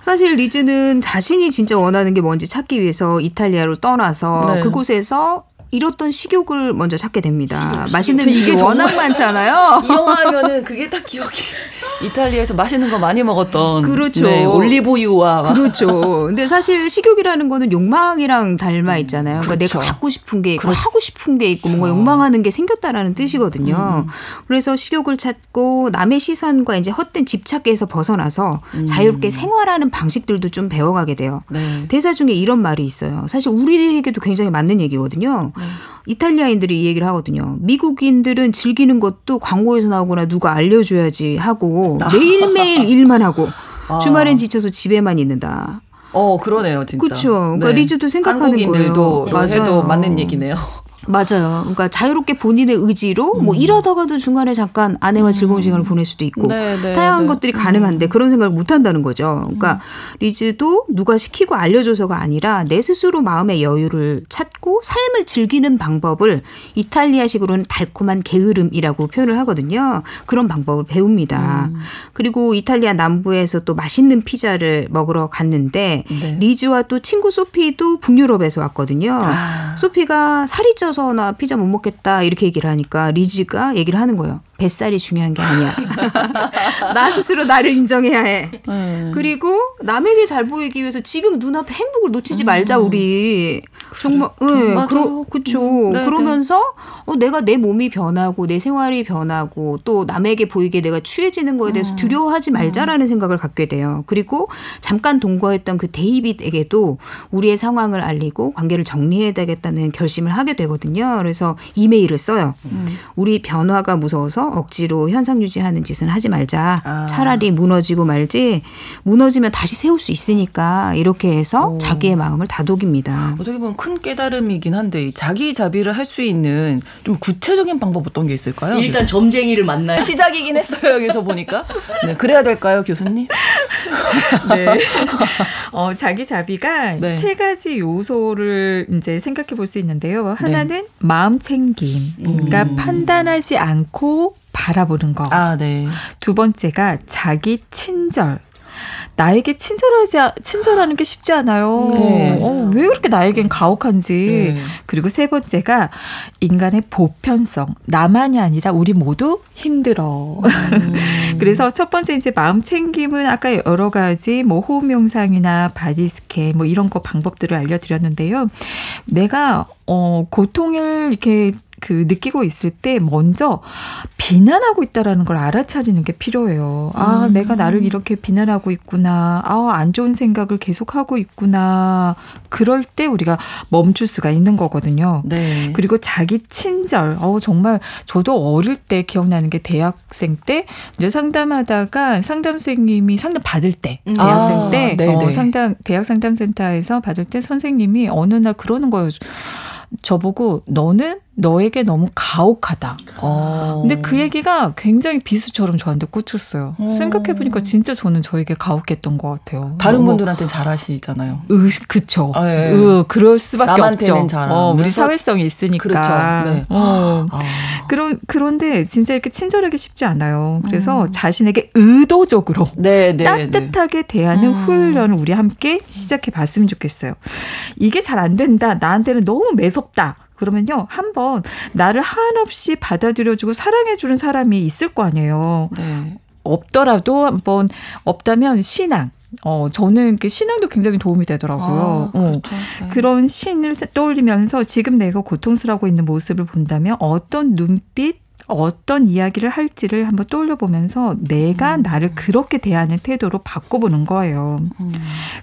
사실 리즈는 자신이 진짜 원하는 게 뭔지 찾기 위해서 이탈리아로 떠나서 네. 그곳에서 잃었던 식욕을 먼저 찾게 됩니다. 식욕, 맛있는 음식이 워낙 많잖아요. 이 영화 하면은 그게 딱 기억이. 이탈리아에서 맛있는 거 많이 먹었던 그렇죠. 네, 올리브유와 그렇죠. 근데 사실 식욕이라는 거는 욕망이랑 닮아 있잖아요. 그러니까 그렇죠. 내가 갖고 싶은 게 있고 그렇죠. 하고 싶은 게 있고 뭔가 욕망하는 게 생겼다라는 뜻이거든요. 음. 그래서 식욕을 찾고 남의 시선과 이제 헛된 집착에서 벗어나서 음. 자유롭게 생활하는 방식들도 좀 배워가게 돼요. 네. 대사 중에 이런 말이 있어요. 사실 우리에게도 굉장히 맞는 얘기거든요. 네. 이탈리아인들이 이 얘기를 하거든요. 미국인들은 즐기는 것도 광고에서 나오거나 누가 알려줘야지 하고 아. 매일매일 일만 하고 아. 주말엔 지쳐서 집에만 있는다. 어, 그러네요, 진짜. 그렇죠. 그러니까 네. 리즈도 생각하는 한국인들도 거예요. 맞아요. 맞는 얘기네요. 맞아요. 그러니까 자유롭게 본인의 의지로 뭐 음. 뭐 일하다가도 중간에 잠깐 아내와 즐거운 음. 시간을 보낼 수도 있고 네, 네, 다양한 네. 것들이 가능한데 음. 그런 생각을 못 한다는 거죠. 그러니까 음. 리즈도 누가 시키고 알려줘서가 아니라 내 스스로 마음의 여유를 찾고 삶을 즐기는 방법을 이탈리아식으로는 달콤한 게으름이라고 표현을 하거든요. 그런 방법을 배웁니다. 음. 그리고 이탈리아 남부에서 또 맛있는 피자를 먹으러 갔는데 네. 리즈와 또 친구 소피도 북유럽에서 왔거든요. 아. 소피가 살이 쪄서 힘들어서 나 피자 못 먹겠다 이렇게 얘기를 하니까 리즈가 얘기를 하는 거예요. 뱃살이 중요한 게 아니야. 나 스스로 나를 인정해야 해. 음. 그리고 남에게 잘 보이기 위해서 지금 눈앞에 행복을 놓치지 음. 말자 우리. 정말 네, 그러, 그쵸. 음. 네, 그러면서 어, 내가 내 몸이 변하고 내 생활이 변하고 또 남에게 보이게 내가 취해지는 거에 대해서 음. 두려워하지 말자라는 음. 생각을 갖게 돼요. 그리고 잠깐 동거했던 그 데이빗에게도 우리의 상황을 알리고 관계를 정리해야 되겠다는 결심을 하게 되거든요. 그래서 이메일을 써요. 음. 우리 변화가 무서워서 억지로 현상 유지하는 짓은 하지 말자. 아. 차라리 무너지고 말지 무너지면 다시 세울 수 있으니까 이렇게 해서 오. 자기의 마음을 다독입니다. 어떻게 보면 큰 깨달음이긴 한데 자기 자비를 할 수 있는 좀 구체적인 방법 어떤 게 있을까요? 일단 점쟁이를 만나요. 시작이긴 했어요. 여기서 보니까. 네, 그래야 될까요, 교수님? 네. 어, 자기 자비가 네. 세 가지 요소를 이제 생각해 볼 수 있는데요. 하나는 네. 마음 챙김. 그러니까 음. 판단하지 않고 바라보는 거. 아, 네. 두 번째가 자기 친절. 나에게 친절하지 친절하는 게 쉽지 않아요. 네. 어, 왜 그렇게 나에겐 가혹한지. 네. 그리고 세 번째가 인간의 보편성. 나만이 아니라 우리 모두 힘들어. 음. 그래서 첫 번째 이제 마음 챙김은 아까 여러 가지 뭐 호흡 명상이나 body scan 뭐 이런 거 방법들을 알려드렸는데요. 내가 어 고통을 이렇게 그 느끼고 있을 때 먼저 비난하고 있다라는 걸 알아차리는 게 필요해요. 아, 음. 내가 나를 이렇게 비난하고 있구나. 아, 안 좋은 생각을 계속하고 있구나. 그럴 때 우리가 멈출 수가 있는 거거든요. 네. 그리고 자기 친절. 어, 정말 저도 어릴 때 기억나는 게 대학생 때 이제 상담하다가 상담생님이 상담 받을 때 음. 대학생 아, 때 어, 상담 대학 상담센터에서 받을 때 선생님이 어느 날 그러는 거예요. 저보고 너는 너에게 너무 가혹하다. 어. 근데 그 얘기가 굉장히 비수처럼 저한테 꽂혔어요. 어. 생각해보니까 진짜 저는 저에게 가혹했던 것 같아요. 다른 분들한테는 잘하시잖아요. 으, 그쵸. 아, 예. 으, 그럴 수밖에 없죠. 어, 우리 사회성이 있으니까. 그렇죠. 네. 어. 아. 그런, 그런데 진짜 이렇게 친절하기 쉽지 않아요. 그래서 음. 자신에게 의도적으로 네, 네, 네. 따뜻하게 네. 대하는 음. 훈련을 우리 함께 시작해 봤으면 좋겠어요. 이게 잘 안 된다. 나한테는 너무 매섭다. 그러면요, 한번 나를 한없이 받아들여주고 사랑해주는 사람이 있을 거 아니에요. 네. 없더라도 한번 없다면 신앙. 어, 저는 그 신앙도 굉장히 도움이 되더라고요. 아, 어. 그렇죠. 어, 네. 그런 신을 떠올리면서 지금 내가 고통스러워하고 있는 모습을 본다면 어떤 눈빛, 어떤 이야기를 할지를 한번 떠올려 보면서 내가 음. 나를 그렇게 대하는 태도로 바꿔보는 거예요. 음.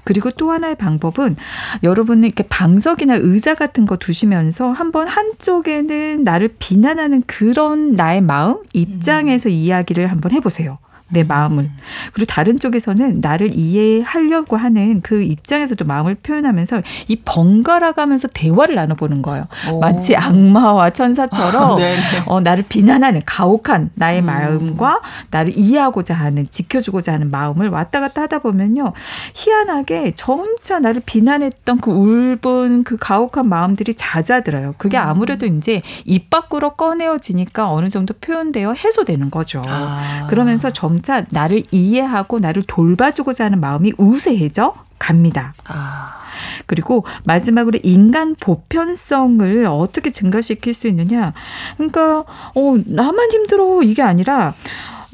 그리고 또 하나의 방법은 여러분은 이렇게 방석이나 의자 같은 거 두시면서 한번 한쪽에는 나를 비난하는 그런 나의 마음 입장에서 음. 이야기를 한번 해보세요. 내 음. 마음을. 그리고 다른 쪽에서는 나를 이해하려고 하는 그 입장에서도 마음을 표현하면서 이 번갈아 가면서 대화를 나눠보는 거예요. 오. 마치 악마와 천사처럼 아, 어, 나를 비난하는 가혹한 나의 음. 마음과 나를 이해하고자 하는 지켜주고자 하는 마음을 왔다 갔다 하다 보면요. 희한하게 점차 나를 비난했던 그 울분 그 가혹한 마음들이 잦아들어요. 그게 음. 아무래도 이제 입 밖으로 꺼내어지니까 어느 정도 표현되어 해소되는 거죠. 아. 그러면서 점 점차 나를 이해하고 나를 돌봐주고자 하는 마음이 우세해져 갑니다. 아. 그리고 마지막으로 인간 보편성을 어떻게 증가시킬 수 있느냐. 그러니까, 어, 나만 힘들어. 이게 아니라,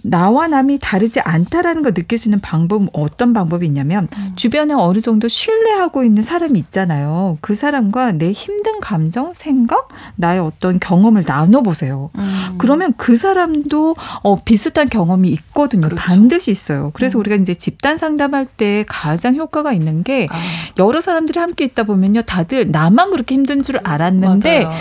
나와 남이 다르지 않다라는 걸 느낄 수 있는 방법은 어떤 방법이 있냐면 음. 주변에 어느 정도 신뢰하고 있는 사람이 있잖아요. 그 사람과 내 힘든 감정, 생각, 나의 어떤 경험을 나눠 보세요. 음. 그러면 그 사람도 어, 비슷한 경험이 있거든요. 그렇죠. 반드시 있어요. 그래서 음. 우리가 이제 집단 상담할 때 가장 효과가 있는 게 아. 여러 사람들이 함께 있다 보면요. 다들 나만 그렇게 힘든 줄 알았는데 맞아요.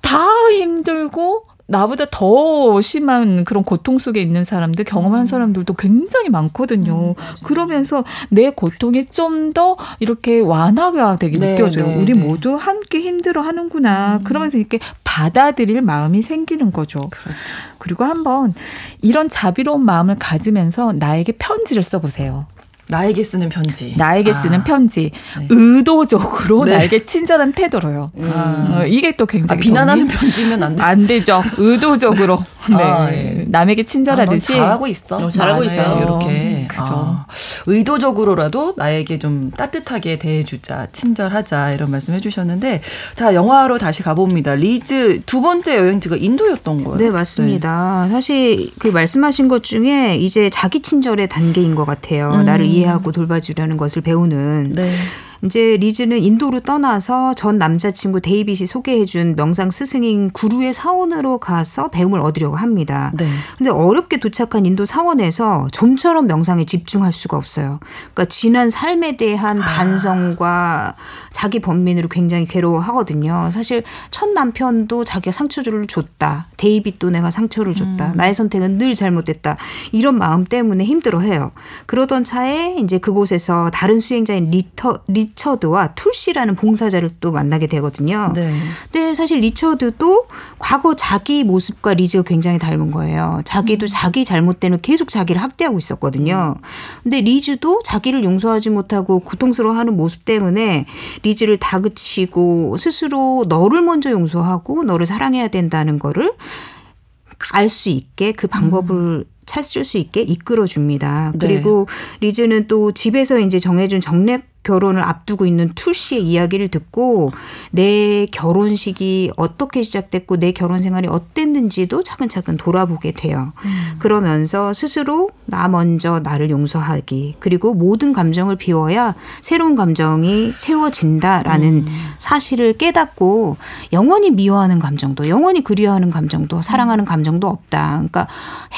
다 힘들고 나보다 더 심한 그런 고통 속에 있는 사람들, 경험한 음. 사람들도 굉장히 많거든요. 음, 그러면서 내 고통이 좀 더 이렇게 완화가 되게 네, 느껴져요. 네, 우리 네. 모두 함께 힘들어 하는구나. 음. 그러면서 이렇게 받아들일 마음이 생기는 거죠. 그렇죠. 그리고 한번 이런 자비로운 마음을 가지면서 나에게 편지를 써보세요. 나에게 쓰는 편지. 나에게 쓰는 아. 편지. 네. 의도적으로 네. 나에게 친절한 태도로요. 음. 아. 이게 또 굉장히 아, 비난하는 편지면 안 돼. 안 되죠. 의도적으로. 네. 아, 예. 남에게 친절하듯이. 아, 잘하고 있어. 어, 잘하고 있어요. 이렇게. 그죠. 아. 의도적으로라도 나에게 좀 따뜻하게 대해주자, 친절하자 이런 말씀 해주셨는데 자 영화로 다시 가봅니다. 리즈 두 번째 여행지가 인도였던 거예요. 네 맞습니다. 네. 사실 그 말씀하신 것 중에 이제 자기 친절의 단계인 것 같아요. 음. 나를 이해하고 돌봐주려는 것을 배우는. 네. 이제 리즈는 인도로 떠나서 전 남자친구 데이빗이 소개해준 명상 스승인 구루의 사원으로 가서 배움을 얻으려고 합니다. 네. 근데 어렵게 도착한 인도 사원에서 좀처럼 명상에 집중할 수가 없어요. 그러니까 지난 삶에 대한 아. 반성과 자기 번민으로 굉장히 괴로워하거든요. 사실 첫 남편도 자기가 상처를 줬다. 데이빗도 내가 상처를 줬다. 음. 나의 선택은 늘 잘못됐다. 이런 마음 때문에 힘들어해요. 그러던 차에 이제 그곳에서 다른 수행자인 리터 리 리처드와 툴시라는 봉사자를 또 만나게 되거든요. 네. 근데 사실 리처드도 과거 자기 모습과 리즈가 굉장히 닮은 거예요. 자기도 음. 자기 잘못되는 계속 자기를 학대하고 있었거든요. 음. 근데 리즈도 자기를 용서하지 못하고 고통스러워하는 모습 때문에 리즈를 다그치고 스스로 너를 먼저 용서하고 너를 사랑해야 된다는 거를 알 수 있게 그 방법을 음. 찾을 수 있게 이끌어 줍니다. 네. 그리고 리즈는 또 집에서 이제 정해준 정례 결혼을 앞두고 있는 툴 씨의 이야기를 듣고 내 결혼식이 어떻게 시작됐고 내 결혼 생활이 어땠는지도 차근차근 돌아보게 돼요. 음. 그러면서 스스로 나 먼저 나를 용서하기 그리고 모든 감정을 비워야 새로운 감정이 채워진다라는 음. 사실을 깨닫고 영원히 미워하는 감정도 영원히 그리워하는 감정도 사랑하는 감정도 없다. 그러니까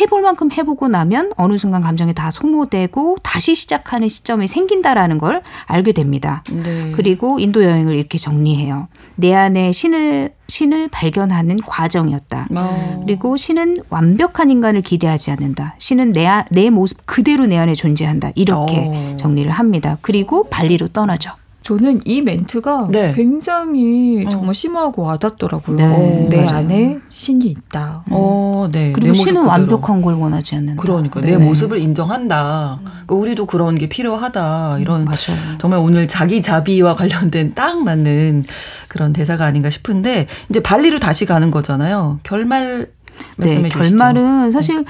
해볼 만큼 해보고 나면 어느 순간 감정이 다 소모되고 다시 시작하는 시점이 생긴다라는 걸 알게 됩니다. 네. 그리고 인도 여행을 이렇게 정리해요. 내 안에 신을 신을 발견하는 과정이었다. 어. 그리고 신은 완벽한 인간을 기대하지 않는다. 신은 내, 내 모습 그대로 내 안에 존재한다. 이렇게 어. 정리를 합니다. 그리고 발리로 떠나죠. 저는 이 멘트가 네. 굉장히 어. 정말 심하고 와닿더라고요. 네. 내 맞아요. 안에 신이 있다. 어, 네. 그리고 신은 완벽한 걸 원하지 않는다. 그러니까 네. 내 모습을 인정한다. 그러니까 우리도 그런 게 필요하다. 이런 맞아요. 정말 오늘 자기 자비와 관련된 딱 맞는 그런 대사가 아닌가 싶은데 이제 발리로 다시 가는 거잖아요. 결말 네, 결말은 사실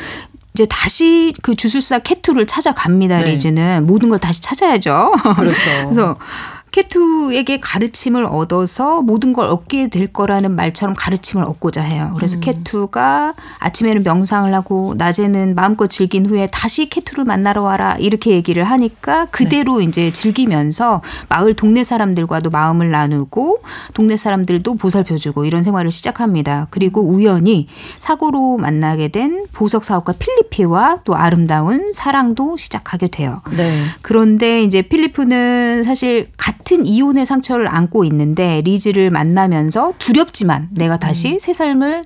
이제 다시 그 주술사 캐투를 찾아갑니다. 네. 리즈는 모든 걸 다시 찾아야죠. 그렇죠. 그래서 캐투에게 가르침을 얻어서 모든 걸 얻게 될 거라는 말처럼 가르침을 얻고자 해요. 그래서 음. 캐투가 아침에는 명상을 하고 낮에는 마음껏 즐긴 후에 다시 캐투를 만나러 와라 이렇게 얘기를 하니까 그대로 네. 이제 즐기면서 마을 동네 사람들과도 마음을 나누고 동네 사람들도 보살펴주고 이런 생활을 시작합니다. 그리고 우연히 사고로 만나게 된 보석 사업가 필리피와 또 아름다운 사랑도 시작하게 돼요. 네. 그런데 이제 필리프는 사실 같 같은 이혼의 상처를 안고 있는데 리즈를 만나면서 두렵지만 내가 다시 음. 새 삶을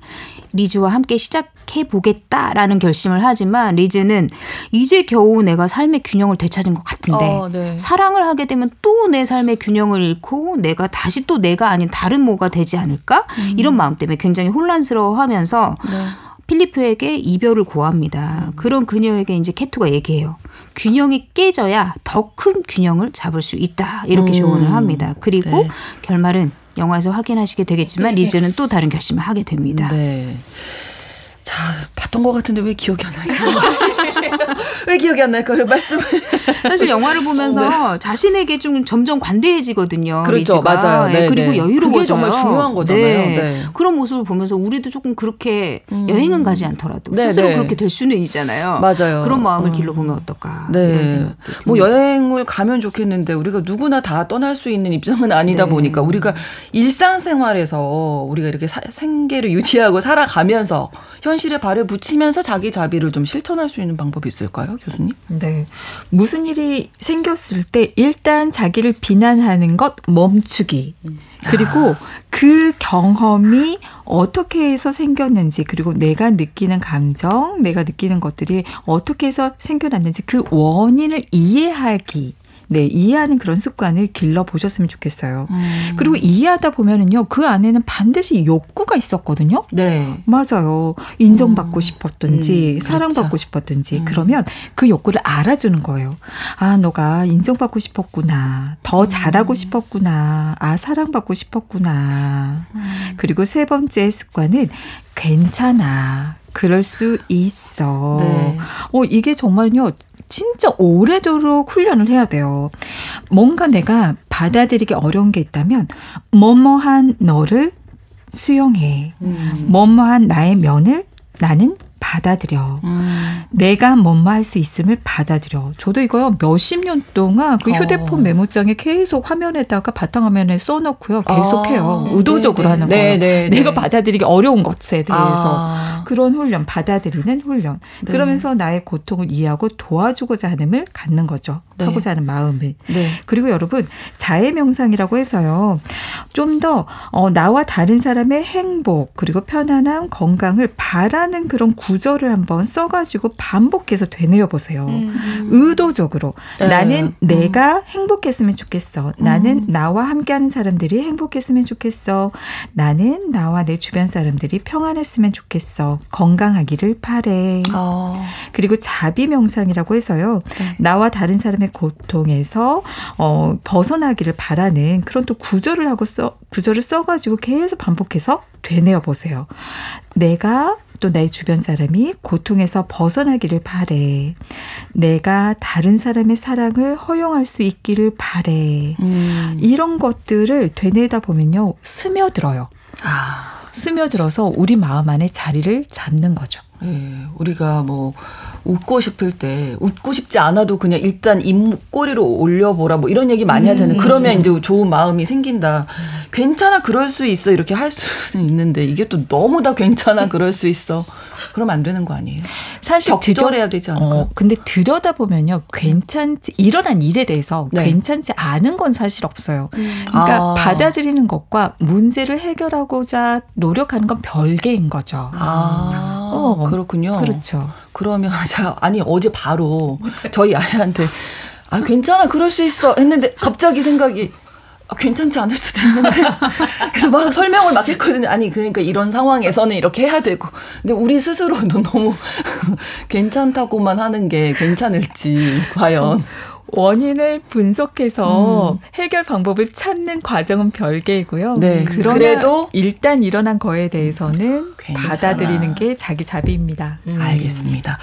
리즈와 함께 시작해 보겠다라는 결심을 하지만 리즈는 이제 겨우 내가 삶의 균형을 되찾은 것 같은데 어, 네. 사랑을 하게 되면 또 내 삶의 균형을 잃고 내가 다시 또 내가 아닌 다른 뭐가 되지 않을까 음. 이런 마음 때문에 굉장히 혼란스러워하면서 네. 필리프에게 이별을 고합니다. 음. 그런 그녀에게 이제 캐투가 얘기해요. 균형이 깨져야 더 큰 균형을 잡을 수 있다. 이렇게 음. 조언을 합니다. 그리고 네. 결말은 영화에서 확인하시게 되겠지만 네. 리즈는 또 다른 결심을 하게 됩니다. 네. 자, 봤던 것 같은데 왜 기억이 안 나요? 왜 기억이 안 날까요? 말씀을. 사실 영화를 보면서 네. 자신에게 좀 점점 관대해지거든요. 그렇죠. 리즈가. 맞아요. 네, 네. 그리고 네. 여유로워져요. 그게 정말 중요한 거잖아요. 네. 네. 그런 모습을 보면서 우리도 조금 그렇게 음. 여행은 가지 않더라도 스스로 그렇게 될 수는 있잖아요. 맞아요. 그런 마음을 음. 길러보면 어떨까. 네. 뭐 여행을 가면 좋겠는데 우리가 누구나 다 떠날 수 있는 입장은 아니다 보니까 우리가 일상생활에서 우리가 이렇게 사, 생계를 유지하고 살아가면서 현 실에 발을 붙이면서 자기 자비를 좀 실천할 수 있는 방법이 있을까요, 교수님? 네. 무슨 일이 생겼을 때 일단 자기를 비난하는 것 멈추기. 그리고 아. 그 경험이 어떻게 해서 생겼는지 그리고 내가 느끼는 감정, 내가 느끼는 것들이 어떻게 해서 생겨났는지 그 원인을 이해하기. 네, 이해하는 그런 습관을 길러 보셨으면 좋겠어요. 음. 그리고 이해하다 보면은요, 그 안에는 반드시 욕구가 있었거든요. 네. 맞아요. 인정받고 음. 싶었든지, 음. 사랑받고 그렇죠. 싶었든지, 음. 그러면 그 욕구를 알아주는 거예요. 아, 너가 인정받고 싶었구나. 더 음. 잘하고 싶었구나. 아, 사랑받고 싶었구나. 음. 그리고 세 번째 습관은 괜찮아. 그럴 수 있어. 네. 어, 이게 정말요, 진짜 오래도록 훈련을 해야 돼요. 뭔가 내가 받아들이기 어려운 게 있다면, 뭐뭐한 너를 수용해. 음. 뭐뭐한 나의 면을 나는 받아들여. 음. 내가 뭔말할수 있음을 받아들여. 저도 이거요 몇십 년 동안 그 어. 휴대폰 어. 메모장에 계속 화면에다가 바탕화면에 써놓고요. 계속해요. 아. 의도적으로 네 하는 네, 거예요. 네, 네, 내가 받아들이기 어려운 것에 대해서 아. 그런 훈련, 받아들이는 훈련. 네. 그러면서 나의 고통을 이해하고 도와주고자 하는을 갖는 거죠. 네. 하고자 하는 마음을. 네. 그리고 여러분 자해 명상이라고 해서요. 좀더 어, 나와 다른 사람의 행복 그리고 편안함, 건강을 바라는 그런 구절을 한번 써가지고 반복해서 되뇌어 보세요. 음. 의도적으로 네. 나는 음. 내가 행복했으면 좋겠어. 나는 음. 나와 함께하는 사람들이 행복했으면 좋겠어. 나는 나와 내 주변 사람들이 평안했으면 좋겠어. 건강하기를 바래. 어. 그리고 자비 명상이라고 해서요. 네. 나와 다른 사람의 고통에서 어, 벗어나기를 바라는 그런 또 구절을 하고 써 구절을 써가지고 계속 반복해서 되뇌어 보세요. 내가 또내 주변 사람이 고통에서 벗어나기를 바래. 내가 다른 사람의 사랑을 허용할 수 있기를 바래. 음. 이런 것들을 되뇌다 보면요 스며들어요. 아. 스며들어서 우리 마음 안에 자리를 잡는 거죠. 예, 우리가 뭐 웃고 싶을 때 웃고 싶지 않아도 그냥 일단 입꼬리로 올려보라 뭐 이런 얘기 많이 하잖아요. 음, 그러면 이제 좋은 마음이 생긴다. 괜찮아 그럴 수 있어 이렇게 할 수는 있는데 이게 또 너무 다 괜찮아 그럴 수 있어. 그러면 안 되는 거 아니에요? 사실 적절해야 되지 않을까? 어, 근데 들여다 보면요, 괜찮지 일어난 일에 대해서 네. 괜찮지 않은 건 사실 없어요. 음. 그러니까 아. 받아들이는 것과 문제를 해결하고자 노력하는 건 별개인 거죠. 아, 어, 그렇군요. 그렇죠. 그러면 자 아니 어제 바로 저희 아이한테 아 괜찮아 그럴 수 있어 했는데 갑자기 생각이 아, 괜찮지 않을 수도 있는데 그래서 막 설명을 막 했거든요. 아니 그러니까 이런 상황에서는 이렇게 해야 되고 근데 우리 스스로도 너무 괜찮다고만 하는 게 괜찮을지 과연 원인을 분석해서 음. 해결 방법을 찾는 과정은 별개이고요. 네. 그래도 일단 일어난 거에 대해서는 괜찮아. 받아들이는 게 자기 자비입니다. 음. 알겠습니다.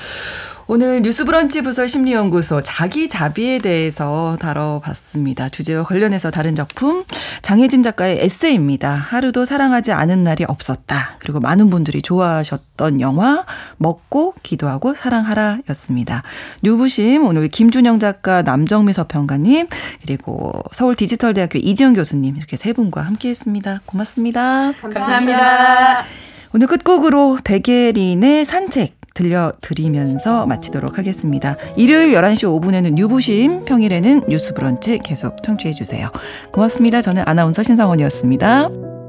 오늘 뉴스브런치 부설 심리연구소 자기 자비에 대해서 다뤄봤습니다. 주제와 관련해서 다른 작품 장혜진 작가의 에세이입니다. 하루도 사랑하지 않은 날이 없었다. 그리고 많은 분들이 좋아하셨던 영화 먹고 기도하고 사랑하라였습니다. 뉴부심 오늘 김준영 작가 남정미 서평가님 그리고 서울 디지털대학교 이지영 교수님 이렇게 세 분과 함께했습니다. 고맙습니다. 감사합니다. 감사합니다. 오늘 끝곡으로 베게린의 산책 들려드리면서 마치도록 하겠습니다. 일요일 11시 5분에는 뉴보심, 평일에는 뉴스 브런치 계속 청취해 주세요. 고맙습니다. 저는 아나운서 신상원이었습니다.